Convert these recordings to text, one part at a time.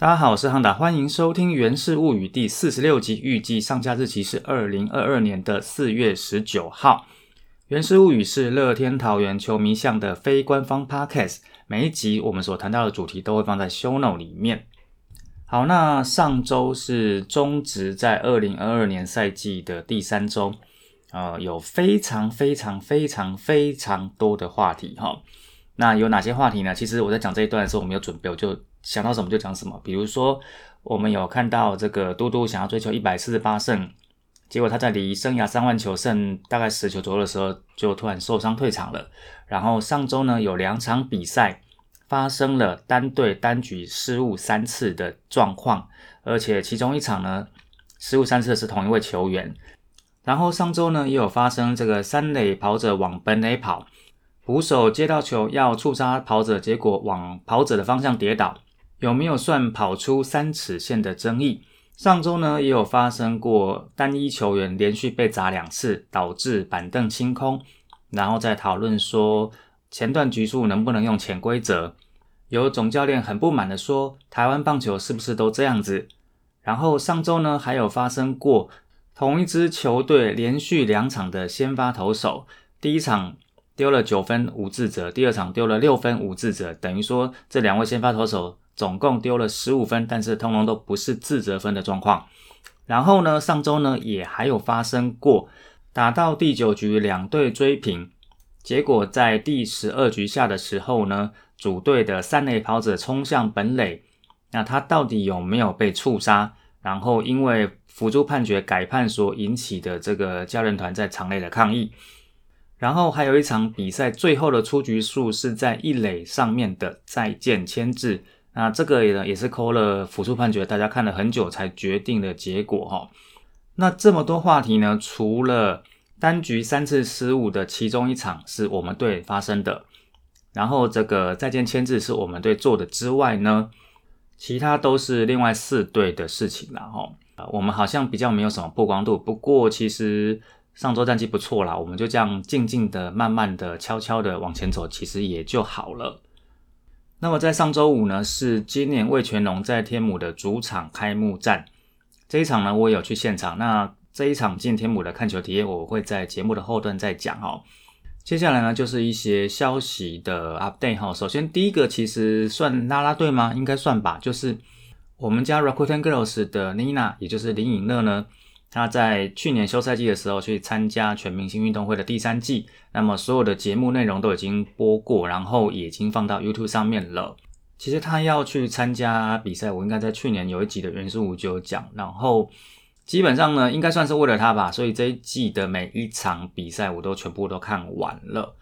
大家好，我是汉达，欢迎收听《源氏物语》第四十六集，预计上架日期是二零二二年的四月十九号。《源氏物语》是乐天桃园球迷向的非官方 podcast，每一集我们所谈到的主题都会放在 show note 里面。好，那上周是中职在二零二二年赛季的第三周，呃，有非常非常非常非常多的话题哈。那有哪些话题呢？其实我在讲这一段的时候，我没有准备，我就。想到什么就讲什么，比如说我们有看到这个嘟嘟想要追求一百四十八胜，结果他在离生涯三万球胜大概十球左右的时候，就突然受伤退场了。然后上周呢有两场比赛发生了单队单局失误三次的状况，而且其中一场呢失误三次的是同一位球员。然后上周呢也有发生这个三垒跑者往本垒跑，捕手接到球要触杀跑者，结果往跑者的方向跌倒。有没有算跑出三尺线的争议？上周呢也有发生过单一球员连续被砸两次，导致板凳清空，然后再讨论说前段局数能不能用潜规则。有总教练很不满的说，台湾棒球是不是都这样子？然后上周呢还有发生过同一支球队连续两场的先发投手，第一场丢了九分无自责，第二场丢了六分无自责，等于说这两位先发投手。总共丢了十五分，但是通通都不是自责分的状况。然后呢，上周呢也还有发生过打到第九局两队追平，结果在第十二局下的时候呢，主队的三垒跑者冲向本垒，那他到底有没有被触杀？然后因为辅助判决改判所引起的这个教练团在场内的抗议。然后还有一场比赛最后的出局数是在一垒上面的再见牵制。那这个也也是扣了辅助判决，大家看了很久才决定的结果哈。那这么多话题呢？除了单局三次失误的其中一场是我们队发生的，然后这个再见签字是我们队做的之外呢，其他都是另外四队的事情了哈。我们好像比较没有什么曝光度，不过其实上周战绩不错啦，我们就这样静静的、慢慢的、悄悄的往前走，其实也就好了。那么在上周五呢，是今年魏全龙在天母的主场开幕战。这一场呢，我也有去现场。那这一场进天母的看球体验，我会在节目的后段再讲哦。接下来呢，就是一些消息的 update 哈。首先第一个，其实算拉拉队吗？应该算吧。就是我们家 Rakuten Girls 的 Nina，也就是林颖乐呢。他在去年休赛季的时候去参加全明星运动会的第三季，那么所有的节目内容都已经播过，然后已经放到 YouTube 上面了。其实他要去参加比赛，我应该在去年有一集的元素五就有讲，然后基本上呢，应该算是为了他吧，所以这一季的每一场比赛我都全部都看完了。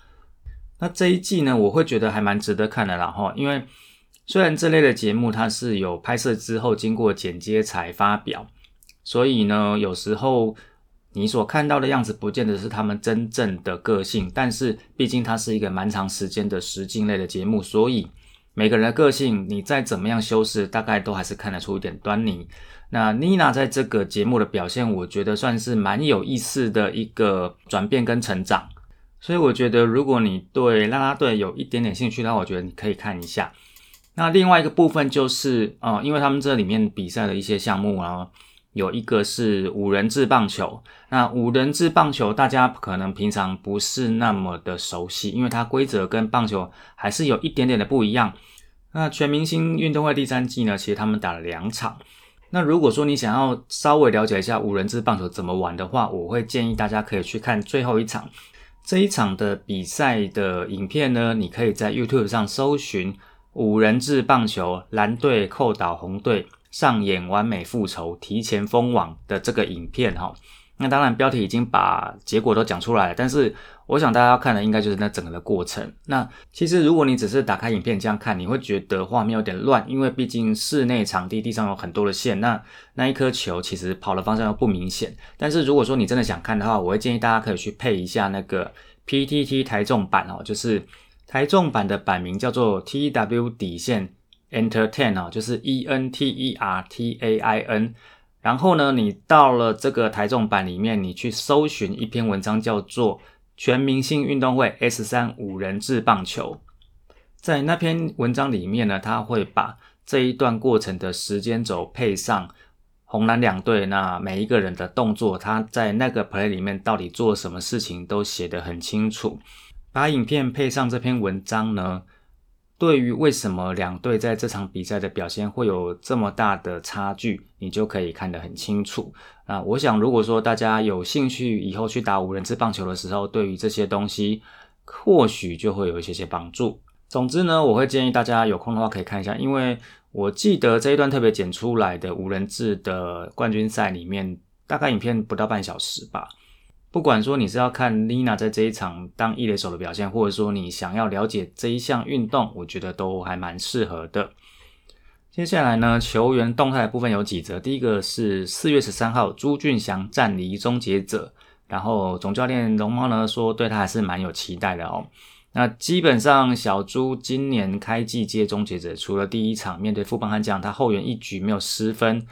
那这一季呢，我会觉得还蛮值得看的，然后因为虽然这类的节目它是有拍摄之后经过剪接才发表。所以呢，有时候你所看到的样子，不见得是他们真正的个性。但是，毕竟它是一个蛮长时间的实境类的节目，所以每个人的个性，你再怎么样修饰，大概都还是看得出一点端倪。那妮娜在这个节目的表现，我觉得算是蛮有意思的一个转变跟成长。所以，我觉得如果你对拉拉队有一点点兴趣那，我觉得你可以看一下。那另外一个部分就是，呃，因为他们这里面比赛的一些项目啊。有一个是五人制棒球，那五人制棒球大家可能平常不是那么的熟悉，因为它规则跟棒球还是有一点点的不一样。那全明星运动会第三季呢，其实他们打了两场。那如果说你想要稍微了解一下五人制棒球怎么玩的话，我会建议大家可以去看最后一场。这一场的比赛的影片呢，你可以在 YouTube 上搜寻五人制棒球蓝队扣倒红队。上演完美复仇、提前封网的这个影片哈，那当然标题已经把结果都讲出来了，但是我想大家要看的应该就是那整个的过程。那其实如果你只是打开影片这样看，你会觉得画面有点乱，因为毕竟室内场地地上有很多的线，那那一颗球其实跑的方向又不明显。但是如果说你真的想看的话，我会建议大家可以去配一下那个 PTT 台中版哦，就是台中版的版名叫做 TW 底线。Entertain 啊，就是 E N T E R T A I N。然后呢，你到了这个台中版里面，你去搜寻一篇文章，叫做《全明星运动会 S 三五人制棒球》。在那篇文章里面呢，他会把这一段过程的时间轴配上红蓝两队那每一个人的动作，他在那个 play 里面到底做什么事情都写得很清楚。把影片配上这篇文章呢，对于为什么两队在这场比赛的表现会有这么大的差距，你就可以看得很清楚。那我想，如果说大家有兴趣以后去打五人制棒球的时候，对于这些东西或许就会有一些些帮助。总之呢，我会建议大家有空的话可以看一下，因为我记得这一段特别剪出来的五人制的冠军赛里面，大概影片不到半小时吧。不管说你是要看 Lina 在这一场当一垒手的表现，或者说你想要了解这一项运动，我觉得都还蛮适合的。接下来呢，球员动态部分有几则。第一个是四月十三号，朱俊祥暂离终结者，然后总教练龙猫呢说对他还是蛮有期待的哦。那基本上小朱今年开季接终结者，除了第一场面对富邦悍将，他后援一局没有失分。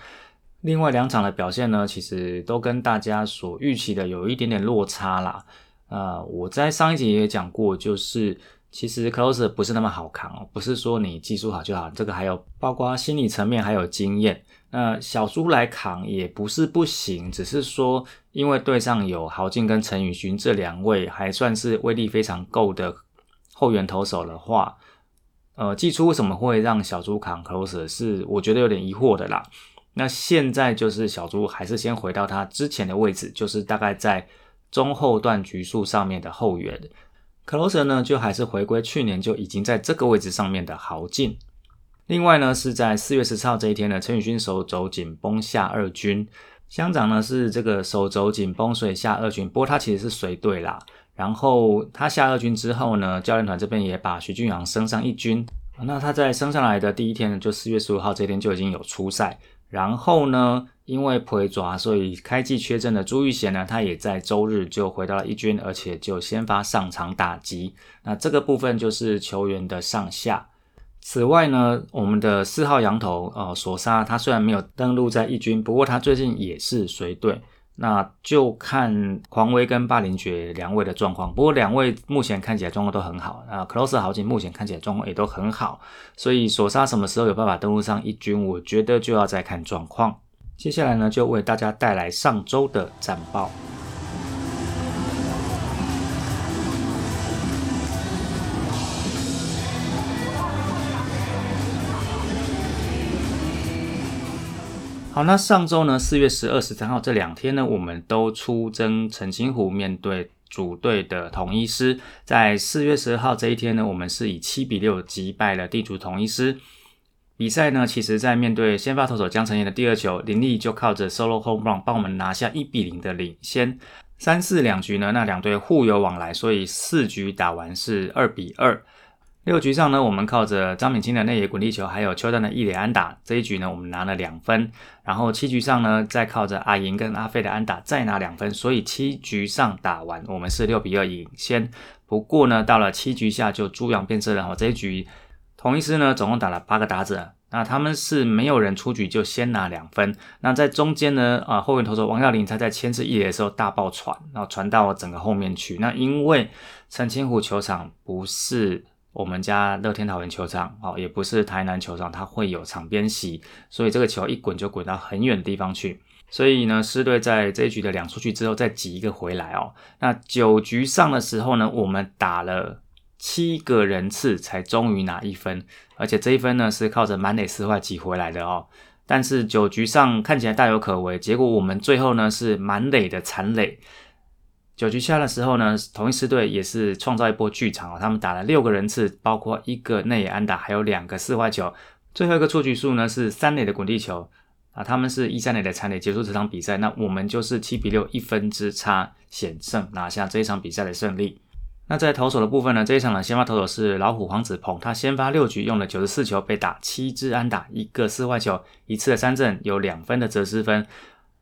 另外两场的表现呢，其实都跟大家所预期的有一点点落差啦。呃，我在上一集也讲过，就是其实 closer 不是那么好扛哦，不是说你技术好就好，这个还有包括心理层面还有经验。那小猪来扛也不是不行，只是说因为队上有豪进跟陈宇勋这两位还算是威力非常够的后援投手的话，呃，季初为什么会让小猪扛 closer 是我觉得有点疑惑的啦。那现在就是小猪还是先回到他之前的位置，就是大概在中后段局数上面的后援。Closer 呢就还是回归去年就已经在这个位置上面的豪进。另外呢是在四月十四号这一天呢，陈宇勋手肘紧绷下二军，乡长呢是这个手肘紧绷所以下二军，不过他其实是随队啦。然后他下二军之后呢，教练团这边也把徐俊阳升上一军。那他在升上来的第一天呢，就四月十五号这一天就已经有出赛。然后呢，因为腿抓，所以开季缺阵的朱玉贤呢，他也在周日就回到了一军，而且就先发上场打击。那这个部分就是球员的上下。此外呢，我们的四号羊头呃索沙，他虽然没有登陆在一军，不过他最近也是随队。那就看狂威跟霸凌爵两位的状况，不过两位目前看起来状况都很好。啊，Close 豪景目前看起来状况也都很好，所以索沙什么时候有办法登陆上一军，我觉得就要再看状况。接下来呢，就为大家带来上周的战报。好，那上周呢，四月十二、十三号这两天呢，我们都出征澄清湖，面对主队的统一师。在四月十二号这一天呢，我们是以七比六击败了地主统一师。比赛呢，其实在面对先发投手江承彦的第二球，林立就靠着 solo home run 帮我们拿下一比零的领先。三四两局呢，那两队互有往来，所以四局打完是二比二。六局上呢，我们靠着张敏清的内野滚地球，还有邱丹的一垒安打，这一局呢，我们拿了两分。然后七局上呢，再靠着阿银跟阿飞的安打，再拿两分。所以七局上打完，我们是六比二领先。不过呢，到了七局下就猪羊变色了。哦，这一局同一师呢，总共打了八个打者，那他们是没有人出局就先拿两分。那在中间呢，啊，后援投手王耀林他在牵制一垒的时候大爆传，然后传到整个后面去。那因为澄清湖球场不是。我们家乐天桃园球场哦，也不是台南球场，它会有场边席，所以这个球一滚就滚到很远的地方去。所以呢，狮队在这一局的两出去之后，再挤一个回来哦。那九局上的时候呢，我们打了七个人次才终于拿一分，而且这一分呢是靠着满垒四坏挤回来的哦。但是九局上看起来大有可为，结果我们最后呢是满垒的残垒。九局下的时候呢，同一支队也是创造一波剧场啊！他们打了六个人次，包括一个内野安打，还有两个四坏球。最后一个出局数呢是三垒的滚地球啊！他们是一三垒的残垒结束这场比赛，那我们就是七比六一分之差险胜拿下这一场比赛的胜利。那在投手的部分呢，这一场的先发投手是老虎黄子鹏，他先发六局用了九十四球，被打七支安打，一个四坏球，一次的三振，有两分的折失分。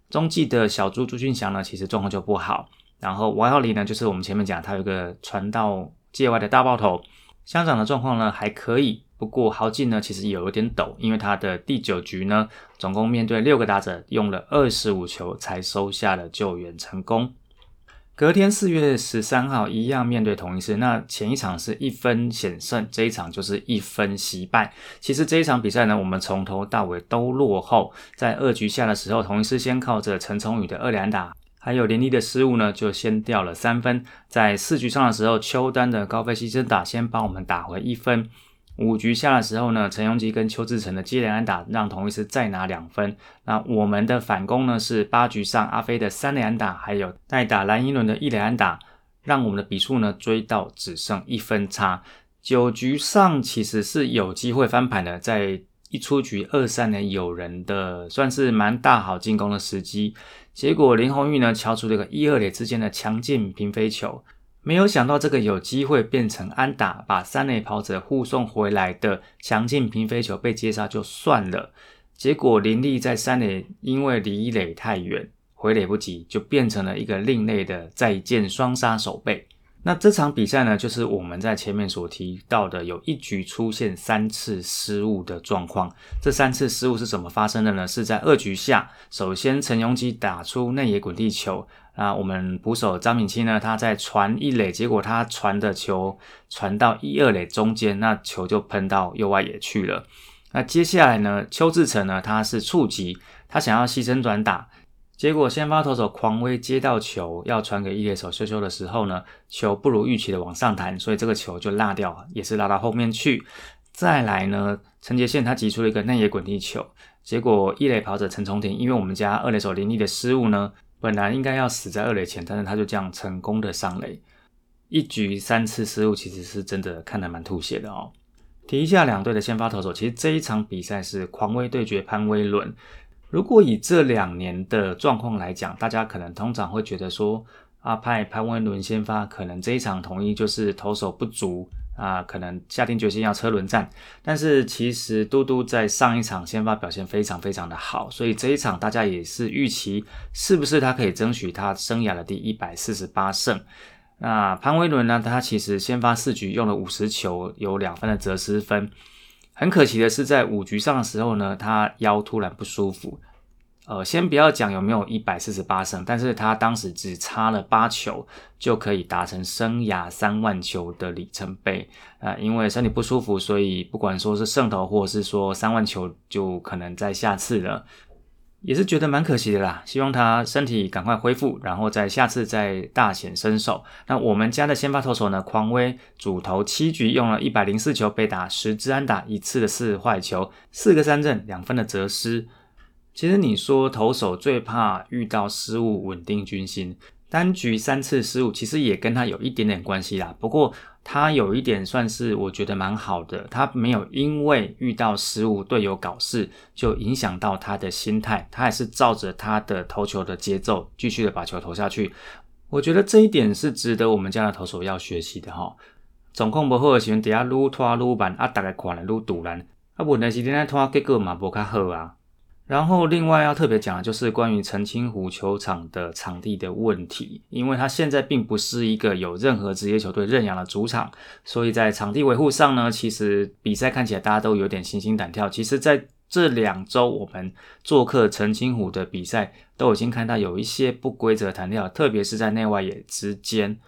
中继的小猪朱俊祥呢，其实状况就不好。然后王耀林呢，就是我们前面讲，他有个传到界外的大爆头。香港的状况呢还可以，不过豪进呢其实有一点抖，因为他的第九局呢，总共面对六个打者，用了二十五球才收下了救援成功。隔天四月十三号一样面对同一师，那前一场是一分险胜，这一场就是一分惜败。其实这一场比赛呢，我们从头到尾都落后，在二局下的时候，同一师先靠着陈崇宇的二连打，还有林立的失误呢，就先掉了三分。在四局上的时候，邱丹的高飞牺牲打先帮我们打回一分。五局下的时候呢，陈永基跟邱志成的接连安打让同一师再拿两分。那我们的反攻呢是八局上阿飞的三连安打，还有代打蓝英伦的一连安打，让我们的比数呢追到只剩一分差。九局上其实是有机会翻盘的，在一出局二三年有人的算是蛮大好进攻的时机，结果林红玉呢敲出这个一二垒之间的强劲平飞球。没有想到这个有机会变成安打，把三垒跑者护送回来的强劲平飞球被接杀就算了，结果林立在三垒因为离垒太远，回垒不及，就变成了一个另类的再见双杀手背。那这场比赛呢，就是我们在前面所提到的，有一局出现三次失误的状况。这三次失误是怎么发生的呢？是在二局下，首先陈永基打出内野滚地球。啊，我们捕手张敏清呢，他在传一垒，结果他传的球传到一二垒中间，那球就喷到右外野去了。那接下来呢，邱志成呢，他是触及，他想要牺牲转打，结果先发投手狂威接到球要传给一垒手修修的时候呢，球不如预期的往上弹，所以这个球就落掉，也是落到后面去。再来呢，陈杰宪他挤出了一个内野滚地球，结果一垒跑者陈崇廷，因为我们家二垒手林立的失误呢。本来应该要死在二垒前，但是他就这样成功的上垒，一局三次失误，其实是真的看得蛮吐血的哦。提一下两队的先发投手，其实这一场比赛是狂威对决潘威伦。如果以这两年的状况来讲，大家可能通常会觉得说，阿派潘威伦先发，可能这一场统一就是投手不足。啊，可能下定决心要车轮战，但是其实嘟嘟在上一场先发表现非常非常的好，所以这一场大家也是预期是不是他可以争取他生涯的第一百四十八胜。那潘威伦呢，他其实先发四局用了五十球，有两分的折失分。很可惜的是，在五局上的时候呢，他腰突然不舒服。呃，先不要讲有没有一百四十八胜，但是他当时只差了八球就可以达成生涯三万球的里程碑呃！因为身体不舒服，所以不管说是胜投，或者是说三万球，就可能在下次了，也是觉得蛮可惜的啦。希望他身体赶快恢复，然后在下次再大显身手。那我们家的先发投手呢，匡威主投七局用了一百零四球被打十支安打，一次的四坏球，四个三振，两分的折失。其实你说投手最怕遇到失误，稳定军心。单局三次失误，其实也跟他有一点点关系啦。不过他有一点算是我觉得蛮好的，他没有因为遇到失误队友搞事就影响到他的心态，他还是照着他的投球的节奏继续的把球投下去。我觉得这一点是值得我们家的投手要学习的哈。总控不好的时候，底下撸拖撸板啊，大家看了撸堵拦啊，问题是你拖结果嘛无较好啊。然后，另外要特别讲的就是关于澄清湖球场的场地的问题，因为它现在并不是一个有任何职业球队认养的主场，所以在场地维护上呢，其实比赛看起来大家都有点心惊胆跳。其实，在这两周我们做客澄清湖的比赛，都已经看到有一些不规则弹跳，特别是在内外野之间。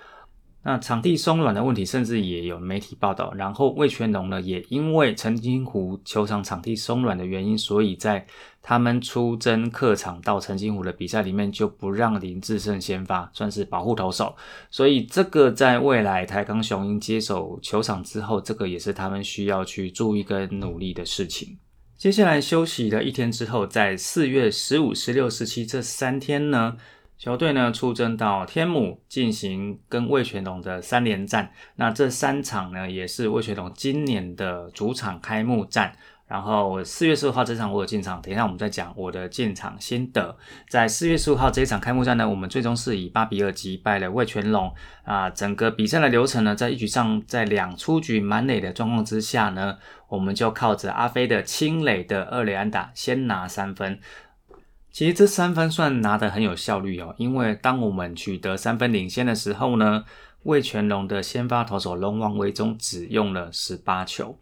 那场地松软的问题，甚至也有媒体报道。然后魏全龙呢，也因为澄清湖球场场地松软的原因，所以在他们出征客场到澄清湖的比赛里面，就不让林志胜先发，算是保护投手。所以这个在未来台钢雄鹰接手球场之后，这个也是他们需要去注意跟努力的事情。接下来休息了一天之后，在四月十五、十六、十七这三天呢。球队呢出征到天母进行跟魏全龙的三连战，那这三场呢也是魏全龙今年的主场开幕战。然后四月十五号这场我有进场，等一下我们再讲我的进场心得。在四月十五号这一场开幕战呢，我们最终是以八比二击败了魏全龙啊。整个比赛的流程呢，在一局上在两出局满垒的状况之下呢，我们就靠着阿飞的清垒的二垒安打先拿三分。其实这三分算拿得很有效率哦，因为当我们取得三分领先的时候呢，魏全龙的先发投手龙王维中只用了十八球。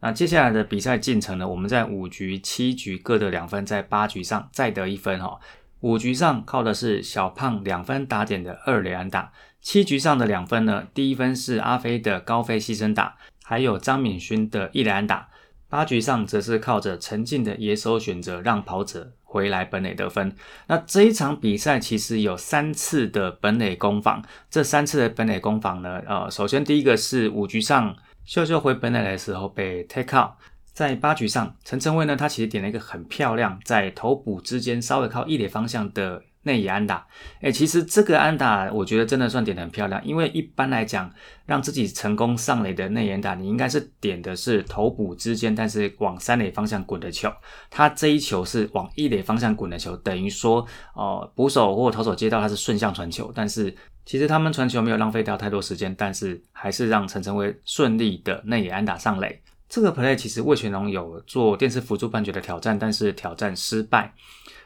那接下来的比赛进程呢，我们在五局、七局各得两分，在八局上再得一分哈。五局上靠的是小胖两分打点的二垒安打，七局上的两分呢，第一分是阿飞的高飞牺牲打，还有张敏勋的一垒安打。八局上则是靠着陈进的野手选择让跑者回来本垒得分。那这一场比赛其实有三次的本垒攻防，这三次的本垒攻防呢，呃，首先第一个是五局上秀秀回本垒的时候被 take out，在八局上陈晨威呢，他其实点了一个很漂亮，在头部之间稍微靠一垒方向的。内野安打，哎，其实这个安打我觉得真的算点的很漂亮，因为一般来讲，让自己成功上垒的内野安打，你应该是点的是头部之间，但是往三垒方向滚的球。他这一球是往一垒方向滚的球，等于说，哦，捕手或投手接到他是顺向传球，但是其实他们传球没有浪费掉太多时间，但是还是让陈晨威顺利的内野安打上垒。这个 play 其实魏全龙有做电视辅助判决的挑战，但是挑战失败。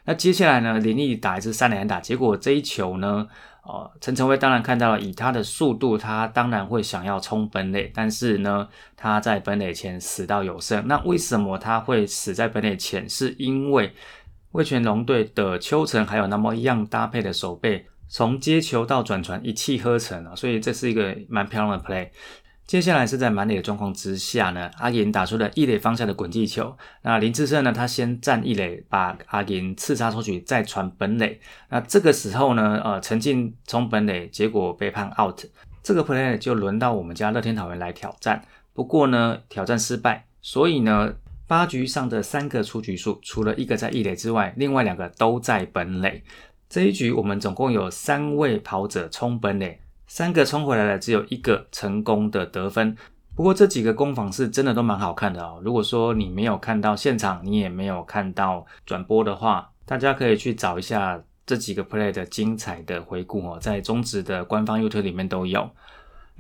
那接下来呢？林立打一支三连打，结果这一球呢，呃，陈晨威当然看到了，以他的速度，他当然会想要冲本垒，但是呢，他在本垒前死到有剩。那为什么他会死在本垒前？是因为魏全龙队的邱成还有那么一样搭配的手背，从接球到转传一气呵成啊，所以这是一个蛮漂亮的 play。接下来是在满垒的状况之下呢，阿银打出了一垒方向的滚地球。那林志胜呢，他先站一垒，把阿银刺杀出去，再传本垒。那这个时候呢，呃，陈进冲本垒，结果被判 out。这个 play 就轮到我们家乐天桃园来挑战，不过呢，挑战失败。所以呢，八局上的三个出局数，除了一个在一垒之外，另外两个都在本垒。这一局我们总共有三位跑者冲本垒。三个冲回来了，只有一个成功的得分。不过这几个攻防是真的都蛮好看的哦。如果说你没有看到现场，你也没有看到转播的话，大家可以去找一下这几个 play 的精彩的回顾哦，在中职的官方 YouTube 里面都有。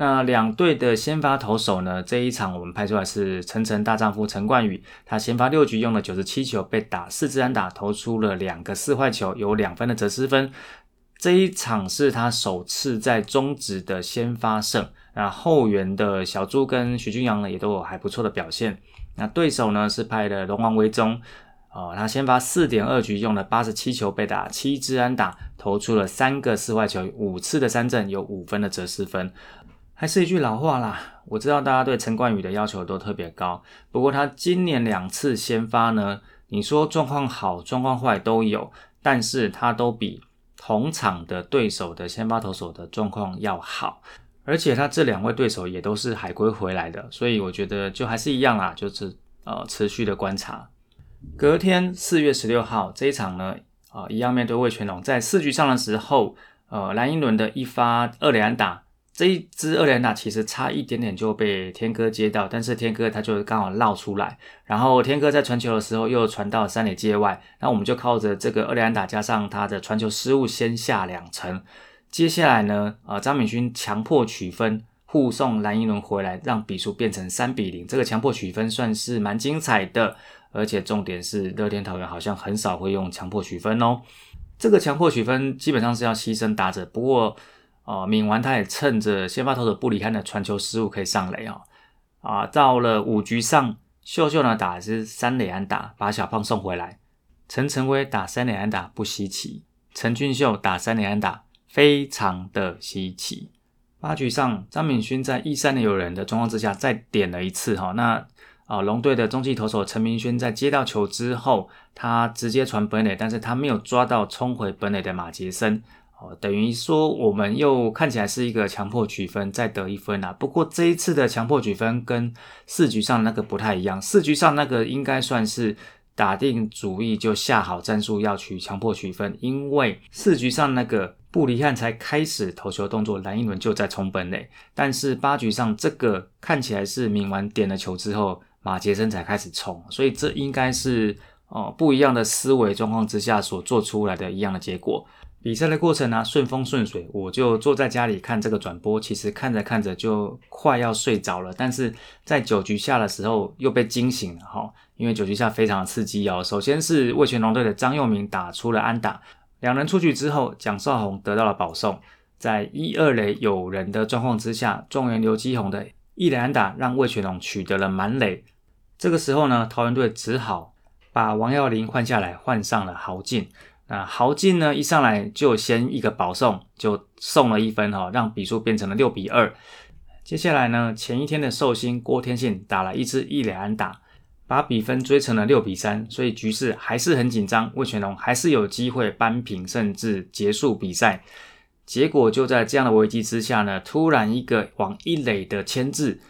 那两队的先发投手呢？这一场我们拍出来是陈晨大丈夫陈冠宇，他先发六局用了九十七球，被打四支安打，投出了两个四坏球，有两分的折失分。这一场是他首次在中职的先发胜，那后援的小朱跟徐俊阳呢也都有还不错的表现。那对手呢是派的龙王威宗，哦，他先发四点二局用了八十七球被打七支安打，投出了三个四坏球，五次的三振，有五分的折失分。还是一句老话啦，我知道大家对陈冠宇的要求都特别高，不过他今年两次先发呢，你说状况好状况坏都有，但是他都比。同场的对手的先发投手的状况要好，而且他这两位对手也都是海归回来的，所以我觉得就还是一样啦，就是呃持续的观察。隔天四月十六号这一场呢，啊一样面对魏全龙，在四局上的时候，呃蓝英伦的一发二连打。这一支二连打其实差一点点就被天哥接到，但是天哥他就刚好绕出来，然后天哥在传球的时候又传到三垒界外，那我们就靠着这个二连打加上他的传球失误先下两城。接下来呢，呃张敏勋强迫取分护送蓝英伦回来，让比数变成三比零。这个强迫取分算是蛮精彩的，而且重点是乐天桃园好像很少会用强迫取分哦。这个强迫取分基本上是要牺牲打者，不过。哦，敏完他也趁着先发投手布里汉的传球失误可以上垒哦。啊，到了五局上，秀秀呢打的是三垒安打，把小胖送回来。陈晨威打三垒安打不稀奇，陈俊秀打三垒安打非常的稀奇。八局上，张敏勋在一三垒有人的状况之下再点了一次哈。那啊，龙队的中继投手陈明轩在接到球之后，他直接传本垒，但是他没有抓到冲回本垒的马杰森。哦，等于说我们又看起来是一个强迫取分再得一分啊。不过这一次的强迫取分跟四局上那个不太一样，四局上那个应该算是打定主意就下好战术要取强迫取分，因为四局上那个布里汉才开始投球动作，蓝一伦就在冲本垒。但是八局上这个看起来是明完点了球之后，马杰森才开始冲，所以这应该是哦不一样的思维状况之下所做出来的一样的结果。比赛的过程呢，顺风顺水，我就坐在家里看这个转播。其实看着看着就快要睡着了，但是在九局下的时候又被惊醒了哈，因为九局下非常刺激哦。首先是魏全龙队的张佑明打出了安打，两人出局之后，蒋少红得到了保送，在一二垒有人的状况之下，状元刘基宏的一垒安打让魏全龙取得了满垒。这个时候呢，桃园队只好把王耀林换下来，换上了豪进。那豪进呢一上来就先一个保送，就送了一分哈，让比数变成了六比二。接下来呢，前一天的寿星郭天信打了一支一垒安打，把比分追成了六比三，所以局势还是很紧张，魏全龙还是有机会扳平甚至结束比赛。结果就在这样的危机之下呢，突然一个往一垒的牵制，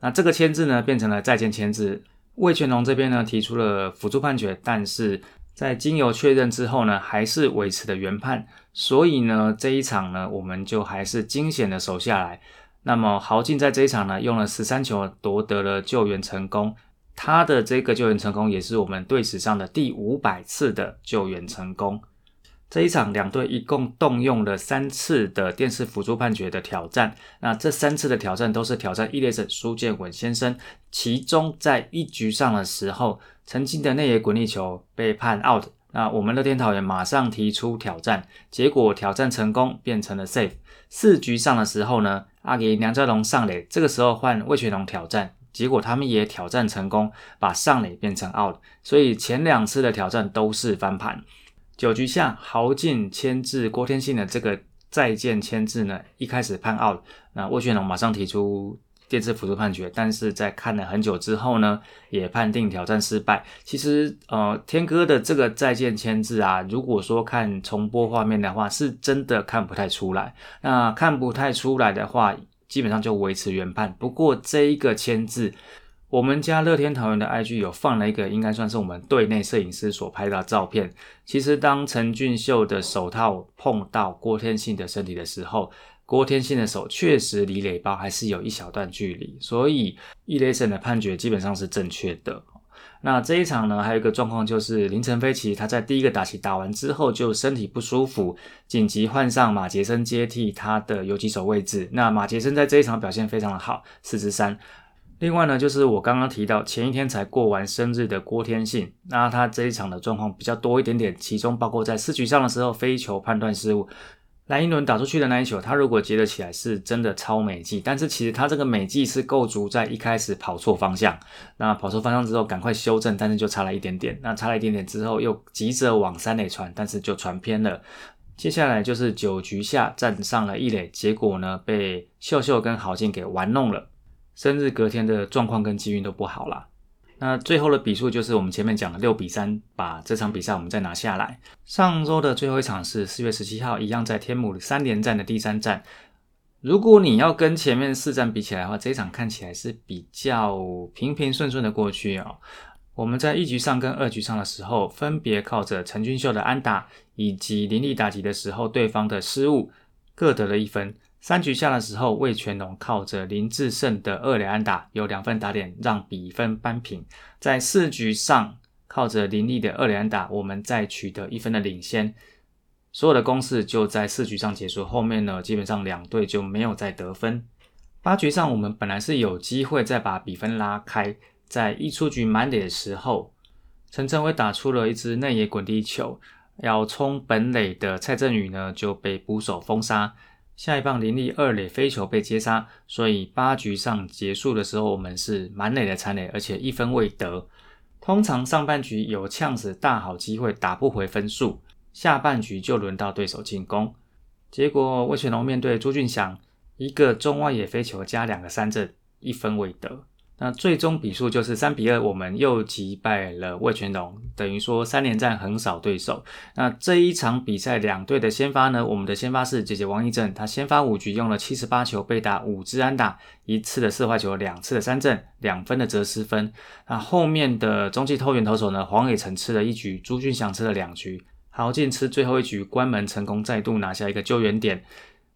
那这个牵制呢变成了再见牵制。魏全龙这边呢提出了辅助判决，但是在经由确认之后呢，还是维持的原判。所以呢，这一场呢，我们就还是惊险的守下来。那么豪进在这一场呢，用了十三球夺得了救援成功。他的这个救援成功，也是我们队史上的第五百次的救援成功。这一场两队一共动用了三次的电视辅助判决的挑战。那这三次的挑战都是挑战伊雷森苏建文先生。其中在一局上的时候，曾经的内野滚地球被判 out。那我们乐天桃园马上提出挑战，结果挑战成功，变成了 safe。四局上的时候呢？阿给梁家龙上垒，这个时候换魏全龙挑战，结果他们也挑战成功，把上垒变成 out，所以前两次的挑战都是翻盘。九局下，豪进牵制郭天信的这个再见牵制呢，一开始判 out，那魏全龙马上提出。电视辅助判决，但是在看了很久之后呢，也判定挑战失败。其实，呃，天哥的这个再见签字啊，如果说看重播画面的话，是真的看不太出来。那看不太出来的话，基本上就维持原判。不过这一个签字，我们家乐天桃园的 IG 有放了一个，应该算是我们队内摄影师所拍的照片。其实当陈俊秀的手套碰到郭天信的身体的时候，郭天信的手确实离垒包还是有一小段距离，所以伊雷森的判决基本上是正确的。那这一场呢，还有一个状况就是林晨飞其实他在第一个打席打完之后就身体不舒服，紧急换上马杰森接替他的游击手位置。那马杰森在这一场表现非常的好，四支三。另外呢，就是我刚刚提到前一天才过完生日的郭天信，那他这一场的状况比较多一点点，其中包括在四局上的时候飞球判断失误。蓝一伦打出去的那一球，他如果接得起来，是真的超美技。但是其实他这个美技是构筑在一开始跑错方向，那跑错方向之后赶快修正，但是就差了一点点。那差了一点点之后，又急着往三垒传，但是就传偏了。接下来就是九局下站上了一垒，结果呢被秀秀跟郝静给玩弄了。生日隔天的状况跟机运都不好啦。那最后的比数就是我们前面讲的六比三，把这场比赛我们再拿下来。上周的最后一场是四月十七号，一样在天母三连战的第三战。如果你要跟前面四战比起来的话，这一场看起来是比较平平顺顺的过去哦。我们在一局上跟二局上的时候，分别靠着陈俊秀的安打以及林立打击的时候对方的失误，各得了一分。三局下的时候，魏全龙靠着林志胜的二垒安打有两分打点，让比分扳平。在四局上，靠着林立的二垒安打，我们再取得一分的领先。所有的攻势就在四局上结束。后面呢，基本上两队就没有再得分。八局上，我们本来是有机会再把比分拉开。在一出局满垒的时候，陈晨伟打出了一支内野滚地球，要冲本垒的蔡振宇呢就被捕手封杀。下一棒林立二垒飞球被接杀，所以八局上结束的时候，我们是满垒的残垒，而且一分未得。通常上半局有呛死大好机会打不回分数，下半局就轮到对手进攻。结果魏全龙面对朱俊祥，一个中外野飞球加两个三振，一分未得。那最终比数就是三比二，我们又击败了魏全龙，等于说三连战横扫对手。那这一场比赛两队的先发呢？我们的先发是姐姐王一正，他先发五局用了七十八球，被打五支安打，一次的四坏球，两次的三振，两分的折失分。那后面的中继投援投手呢？黄伟成吃了一局，朱俊祥吃了两局，豪进吃最后一局，关门成功，再度拿下一个救援点。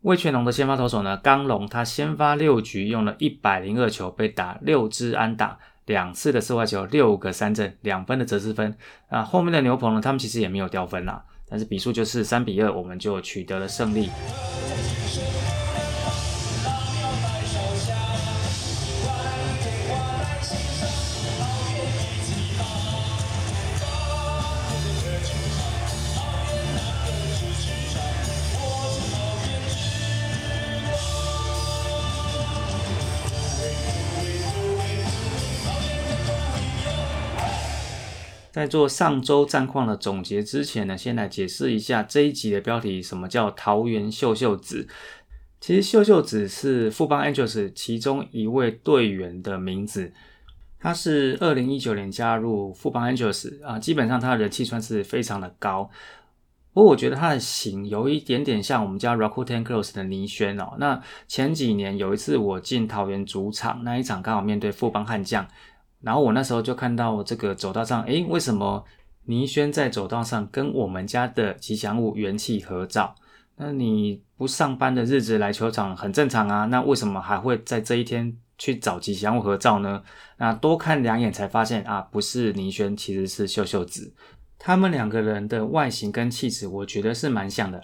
魏全龙的先发投手呢，刚龙他先发六局用了一百零二球，被打六支安打，两次的四坏球，六个三振，两分的折失分。啊，后面的牛棚呢，他们其实也没有掉分啦，但是比数就是三比二，我们就取得了胜利。在做上周战况的总结之前呢，先来解释一下这一集的标题：什么叫桃园秀秀子？其实秀秀子是富邦 Angels 其中一位队员的名字。他是二零一九年加入富邦 Angels 啊，基本上他的人气算是非常的高。不过我觉得他的型有一点点像我们家 Rakuten Girls 的倪轩哦。那前几年有一次我进桃园主场那一场，刚好面对富邦悍将。然后我那时候就看到这个走道上，诶，为什么倪轩在走道上跟我们家的吉祥物元气合照？那你不上班的日子来球场很正常啊，那为什么还会在这一天去找吉祥物合照呢？那多看两眼才发现啊，不是倪轩，其实是秀秀子。他们两个人的外形跟气质，我觉得是蛮像的。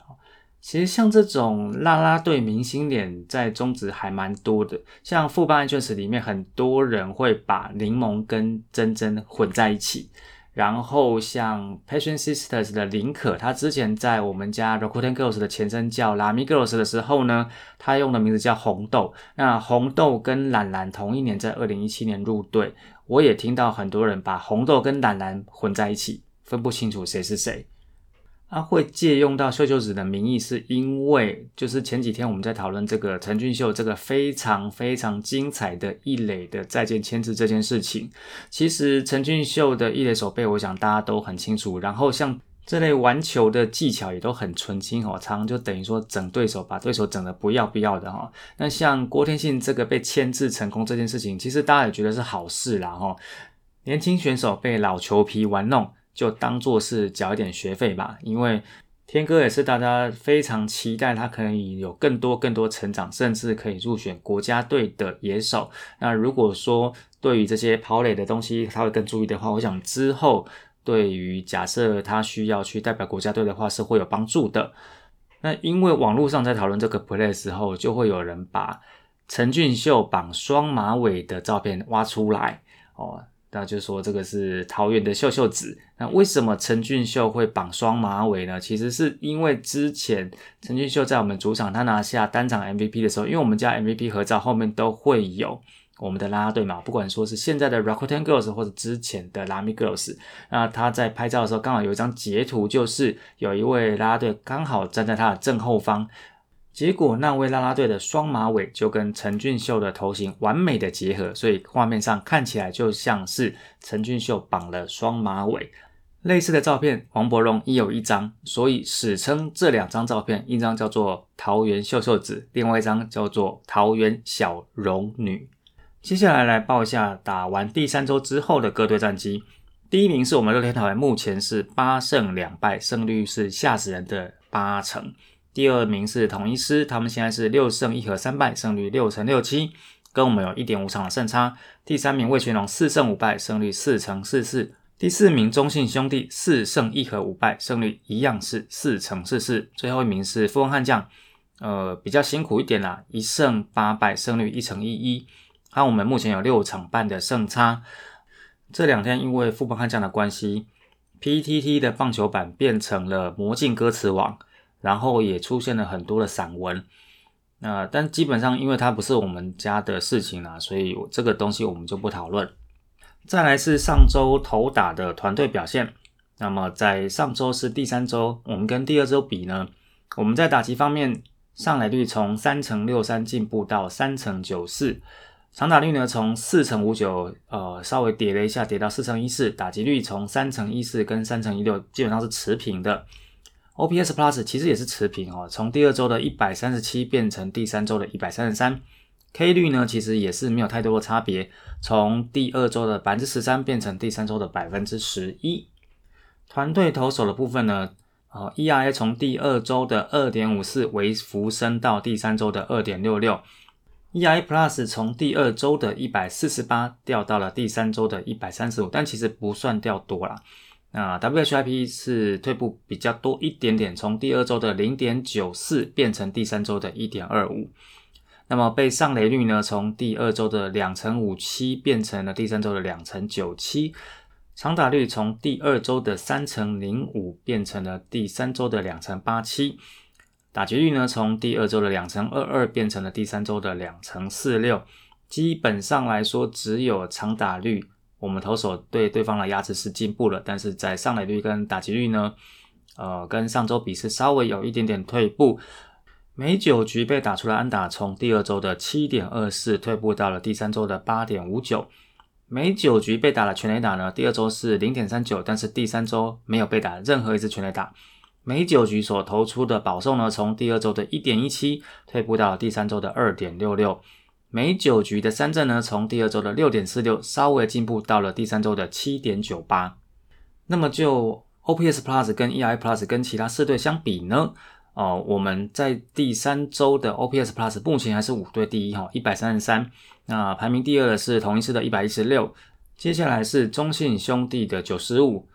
其实像这种啦啦队明星脸在中职还蛮多的，像富邦 Angels 里面很多人会把柠檬跟珍珍混在一起，然后像 Passion Sisters 的林可，她之前在我们家 Rakuten Girls 的前身叫 Lami Girls 的时候呢，她用的名字叫红豆。那红豆跟懒懒同一年在二零一七年入队，我也听到很多人把红豆跟懒懒混在一起，分不清楚谁是谁。他会借用到秀秀子的名义，是因为就是前几天我们在讨论这个陈俊秀这个非常非常精彩的一垒的再见签字这件事情。其实陈俊秀的一垒手背，我想大家都很清楚。然后像这类玩球的技巧也都很纯青哦，常常就等于说整对手，把对手整的不要不要的哈。那像郭天信这个被签字成功这件事情，其实大家也觉得是好事啦哈。年轻选手被老球皮玩弄。就当做是缴一点学费吧，因为天哥也是大家非常期待他可以有更多更多成长，甚至可以入选国家队的野手。那如果说对于这些跑垒的东西他会更注意的话，我想之后对于假设他需要去代表国家队的话是会有帮助的。那因为网络上在讨论这个 play 的时候，就会有人把陈俊秀绑双马尾的照片挖出来哦。那就说这个是桃园的秀秀子。那为什么陈俊秀会绑双马尾呢？其实是因为之前陈俊秀在我们主场他拿下单场 MVP 的时候，因为我们家 MVP 合照后面都会有我们的啦啦队嘛，不管说是现在的 Rakuten Girls 或者之前的 Lami Girls，那他在拍照的时候刚好有一张截图，就是有一位啦啦队刚好站在他的正后方。结果那位啦啦队的双马尾就跟陈俊秀的头型完美的结合，所以画面上看起来就像是陈俊秀绑了双马尾。类似的照片，王柏荣亦有一张，所以史称这两张照片，一张叫做桃园秀秀子，另外一张叫做桃园小荣女。接下来来报一下打完第三周之后的各队战绩。第一名是我们乐天桃园，目前是八胜两败，胜率是吓死人的八成。第二名是统一师，他们现在是六胜一和三败，胜率六成六七，跟我们有一点五场的胜差。第三名魏全龙四胜五败，胜率四成四四。第四名中信兄弟四胜一和五败，胜率一样是四成四四。最后一名是富邦悍将，呃，比较辛苦一点啦，一胜八败，胜率一成一一。那我们目前有六场半的胜差。这两天因为富邦悍将的关系，PTT 的棒球版变成了魔镜歌词网。然后也出现了很多的散文，那但基本上因为它不是我们家的事情啦，所以这个东西我们就不讨论。再来是上周投打的团队表现，那么在上周是第三周，我们跟第二周比呢，我们在打击方面上垒率从三乘六三进步到三乘九四，长打率呢从四乘五九呃稍微跌了一下，跌到四乘一四，打击率从三乘一四跟三乘一六基本上是持平的。OPS Plus 其实也是持平哦，从第二周的一百三十七变成第三周的一百三十三。K 率呢，其实也是没有太多的差别，从第二周的百分之十三变成第三周的百分之十一。团队投手的部分呢，呃，ERA 从第二周的二点五四微幅升到第三周的二点六六，ERA Plus 从第二周的一百四十八掉到了第三周的一百三十五，但其实不算掉多啦。那 WHIP 是退步比较多一点点，从第二周的零点九四变成第三周的一点二五。那么被上雷率呢，从第二周的两成五七变成了第三周的两成九七。长打率从第二周的三成零五变成了第三周的两成八七。打击率呢，从第二周的两成二二变成了第三周的两成四六。基本上来说，只有长打率。我们投手对对方的压制是进步了，但是在上垒率跟打击率呢，呃，跟上周比是稍微有一点点退步。每九局被打出了安打从第二周的七点二四退步到了第三周的八点五九。每九局被打了全垒打呢，第二周是零点三九，但是第三周没有被打任何一次全垒打。每九局所投出的保送呢，从第二周的一点一七退步到第三周的二点六六。每九局的三振呢，从第二周的六点四六稍微进步到了第三周的七点九八。那么就 OPS Plus 跟 er Plus 跟其他四队相比呢？哦，我们在第三周的 OPS Plus 目前还是五队第一哈，一百三十三。那排名第二的是同一次的一百一十六，接下来是中信兄弟的九十五，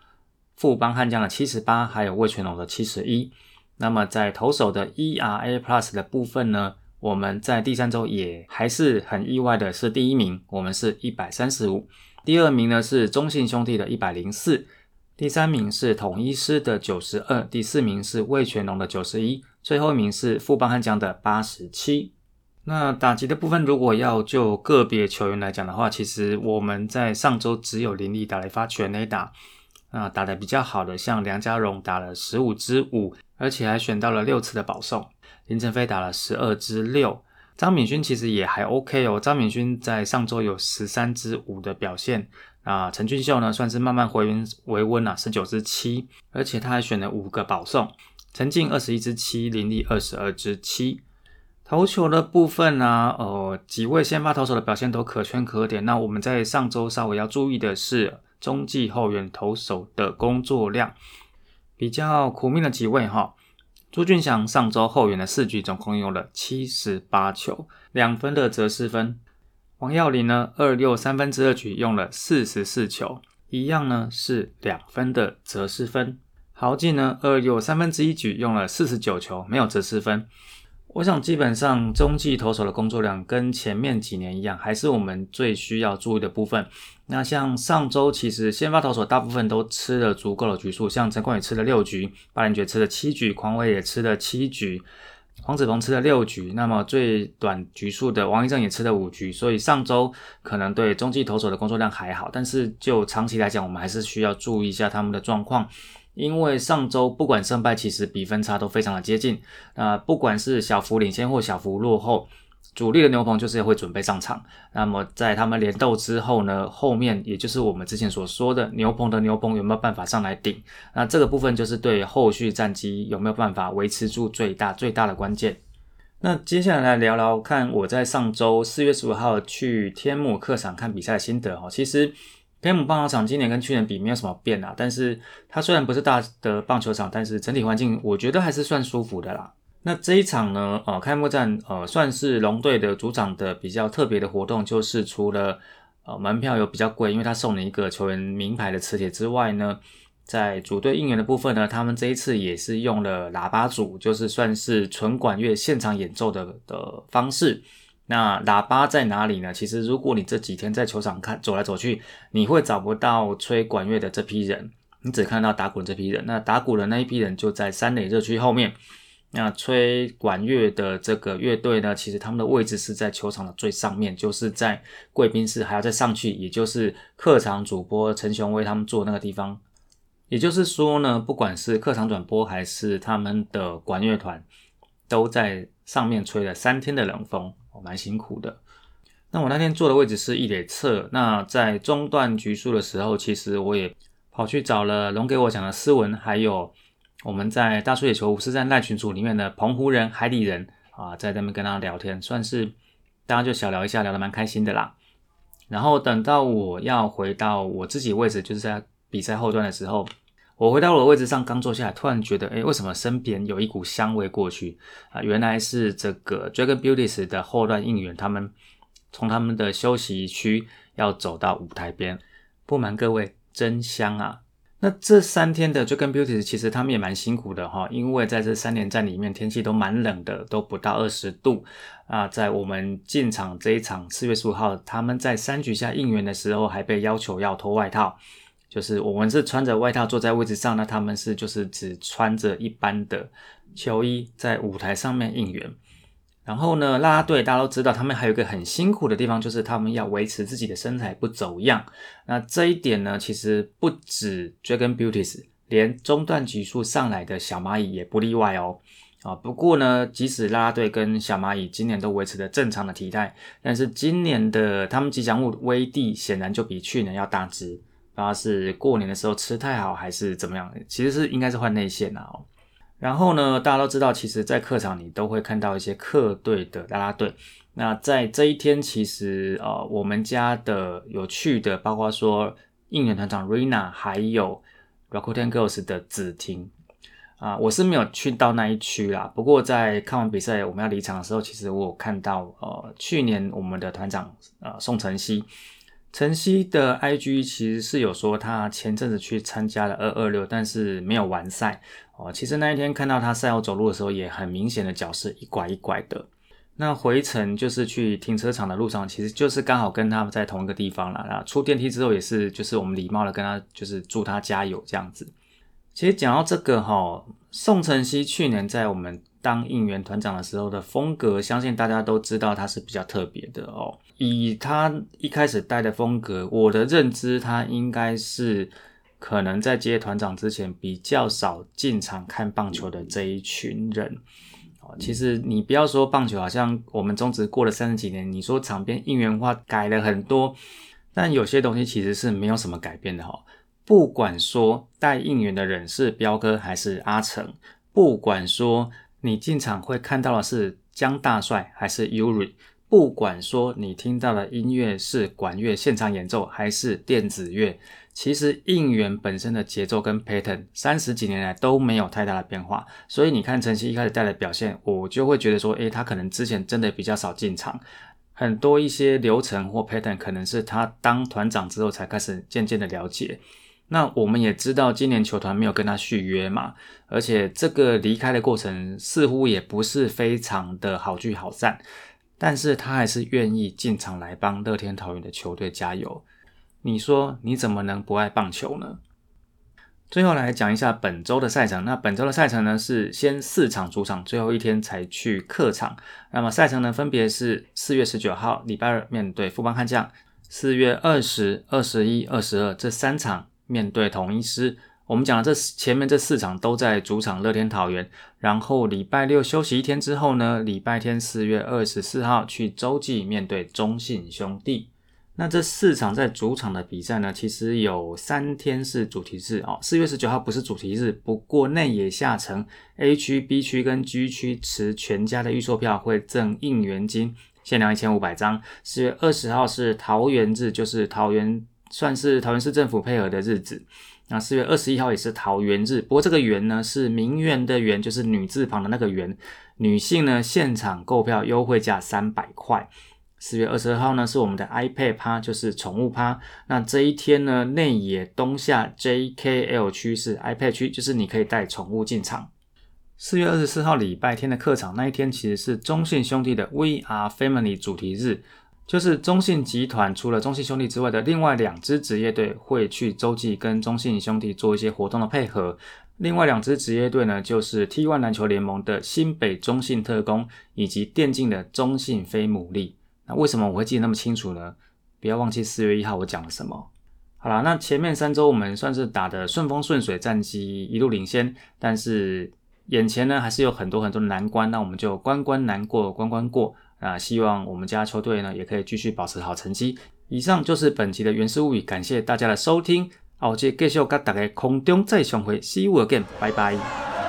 富邦悍将的七十八，还有魏全龙的七十一。那么在投手的 ERA Plus 的部分呢？我们在第三周也还是很意外的是第一名，我们是一百三十五。第二名呢是中信兄弟的一百零四，第三名是统一师的九十二，第四名是魏全龙的九十一，最后一名是富邦悍将的八十七。那打击的部分，如果要就个别球员来讲的话，其实我们在上周只有林立打了一发全垒打，啊，打的比较好的像梁家荣打了十五支五，而且还选到了六次的保送。林晨飞打了十二支六，张敏勋其实也还 OK 哦。张敏勋在上周有十三支五的表现啊。陈俊秀呢算是慢慢回温回温啊，十九支七，而且他还选了五个保送。陈静二十一支七，林立二十二支七。投球的部分呢，呃，几位先发投手的表现都可圈可点。那我们在上周稍微要注意的是中继后援投手的工作量，比较苦命的几位哈。朱俊祥上周后援的四局总共用了七十八球，两分的折失分。王耀林呢，二又三分之二局用了四十四球，一样呢是两分的折失分。豪进呢，二又三分之一局用了四十九球，没有折失分。我想基本上中继投手的工作量跟前面几年一样，还是我们最需要注意的部分。那像上周其实先发投手大部分都吃了足够的局数，像陈冠宇吃了六局，巴林爵吃了七局，狂威也吃了七局，黄子鹏吃了六局。那么最短局数的王一正也吃了五局，所以上周可能对中继投手的工作量还好，但是就长期来讲，我们还是需要注意一下他们的状况。因为上周不管胜败，其实比分差都非常的接近。那不管是小幅领先或小幅落后，主力的牛棚就是会准备上场。那么在他们联斗之后呢，后面也就是我们之前所说的牛棚的牛棚有没有办法上来顶？那这个部分就是对后续战绩有没有办法维持住最大最大的关键。那接下来来聊聊看我在上周四月十五号去天母客场看比赛的心得哦。其实。天母棒球场今年跟去年比没有什么变啊，但是它虽然不是大的棒球场，但是整体环境我觉得还是算舒服的啦。那这一场呢，呃，开幕战呃算是龙队的主场的比较特别的活动，就是除了呃门票有比较贵，因为他送了一个球员名牌的磁铁之外呢，在主队应援的部分呢，他们这一次也是用了喇叭组，就是算是纯管乐现场演奏的的方式。那喇叭在哪里呢？其实，如果你这几天在球场看走来走去，你会找不到吹管乐的这批人，你只看到打鼓的这批人。那打鼓的那一批人就在三垒热区后面。那吹管乐的这个乐队呢，其实他们的位置是在球场的最上面，就是在贵宾室还要再上去，也就是客场主播陈雄威他们坐那个地方。也就是说呢，不管是客场转播还是他们的管乐团，都在上面吹了三天的冷风。我蛮辛苦的。那我那天坐的位置是一垒侧。那在中段局数的时候，其实我也跑去找了龙给我讲的斯文，还有我们在大树野球五四站赖群组里面的澎湖人、海底人啊，在那边跟他聊天，算是大家就小聊一下，聊得蛮开心的啦。然后等到我要回到我自己位置，就是在比赛后段的时候。我回到我的位置上，刚坐下来，突然觉得，哎，为什么身边有一股香味过去啊？原来是这个 Dragon Beauties 的后段应援，他们从他们的休息区要走到舞台边。不瞒各位，真香啊！那这三天的 Dragon Beauties 其实他们也蛮辛苦的哈，因为在这三连战里面，天气都蛮冷的，都不到二十度啊。在我们进场这一场四月十五号，他们在三局下应援的时候，还被要求要脱外套。就是我们是穿着外套坐在位置上，那他们是就是只穿着一般的球衣在舞台上面应援。然后呢，啦啦队大家都知道，他们还有一个很辛苦的地方，就是他们要维持自己的身材不走样。那这一点呢，其实不止 Dragon Beauties，连中段级数上来的小蚂蚁也不例外哦。啊，不过呢，即使啦啦队跟小蚂蚁今年都维持着正常的体态，但是今年的他们吉祥物威帝显然就比去年要大只。不知道是过年的时候吃太好，还是怎么样？其实是应该是换内线啊。然后呢，大家都知道，其实，在客场你都会看到一些客队的啦啦队。那在这一天，其实呃，我们家的有趣的，包括说应援团长 Rina，还有 Rakuten Girls 的子婷啊，我是没有去到那一区啦。不过在看完比赛，我们要离场的时候，其实我有看到呃，去年我们的团长呃宋晨曦。晨曦的 IG 其实是有说他前阵子去参加了二二六，但是没有完赛哦。其实那一天看到他赛后走路的时候，也很明显的脚是一拐一拐的。那回程就是去停车场的路上，其实就是刚好跟他们在同一个地方了。那出电梯之后也是，就是我们礼貌的跟他就是祝他加油这样子。其实讲到这个哈，宋晨曦去年在我们。当应援团长的时候的风格，相信大家都知道他是比较特别的哦。以他一开始带的风格，我的认知，他应该是可能在接团长之前比较少进场看棒球的这一群人。其实你不要说棒球，好像我们中职过了三十几年，你说场边应援化改了很多，但有些东西其实是没有什么改变的哈。不管说带应援的人是彪哥还是阿成，不管说。你进场会看到的是江大帅还是 Yuri？不管说你听到的音乐是管乐现场演奏还是电子乐，其实应援本身的节奏跟 pattern 三十几年来都没有太大的变化。所以你看晨曦一开始带的表现，我就会觉得说，诶，他可能之前真的比较少进场，很多一些流程或 pattern 可能是他当团长之后才开始渐渐的了解。那我们也知道，今年球团没有跟他续约嘛，而且这个离开的过程似乎也不是非常的好聚好散，但是他还是愿意进场来帮乐天桃园的球队加油。你说你怎么能不爱棒球呢？最后来讲一下本周的赛程。那本周的赛程呢是先四场主场，最后一天才去客场。那么赛程呢分别是四月十九号礼拜二面对富邦悍将，四月二十二、十一、二十二这三场。面对统一师，我们讲的这前面这四场都在主场乐天桃园，然后礼拜六休息一天之后呢，礼拜天四月二十四号去洲际面对中信兄弟。那这四场在主场的比赛呢，其实有三天是主题日哦。四月十九号不是主题日，不过内野下城 A 区、B 区跟 G 区持全家的预售票会赠应援金，限量一千五百张。四月二十号是桃园日，就是桃园。算是桃园市政府配合的日子，那四月二十一号也是桃园日，不过这个园呢是名媛的媛，就是女字旁的那个媛。女性呢现场购票优惠价三百块。四月二十二号呢是我们的 iPad 趴，就是宠物趴。那这一天呢内野东下 JKL 区是 iPad 区，就是你可以带宠物进场。四月二十四号礼拜天的客场那一天其实是中信兄弟的 We Are Family 主题日。就是中信集团除了中信兄弟之外的另外两支职业队会去洲际跟中信兄弟做一些活动的配合。另外两支职业队呢，就是 T1 篮球联盟的新北中信特工以及电竞的中信飞牡蛎。那为什么我会记得那么清楚呢？不要忘记四月一号我讲了什么。好了，那前面三周我们算是打的顺风顺水，战绩一路领先，但是眼前呢还是有很多很多的难关，那我们就关关难过关关过。啊，希望我们家球队呢也可以继续保持好成绩。以上就是本期的原始物语，感谢大家的收听。好，接继续跟大家空中再相会，See you again，拜拜。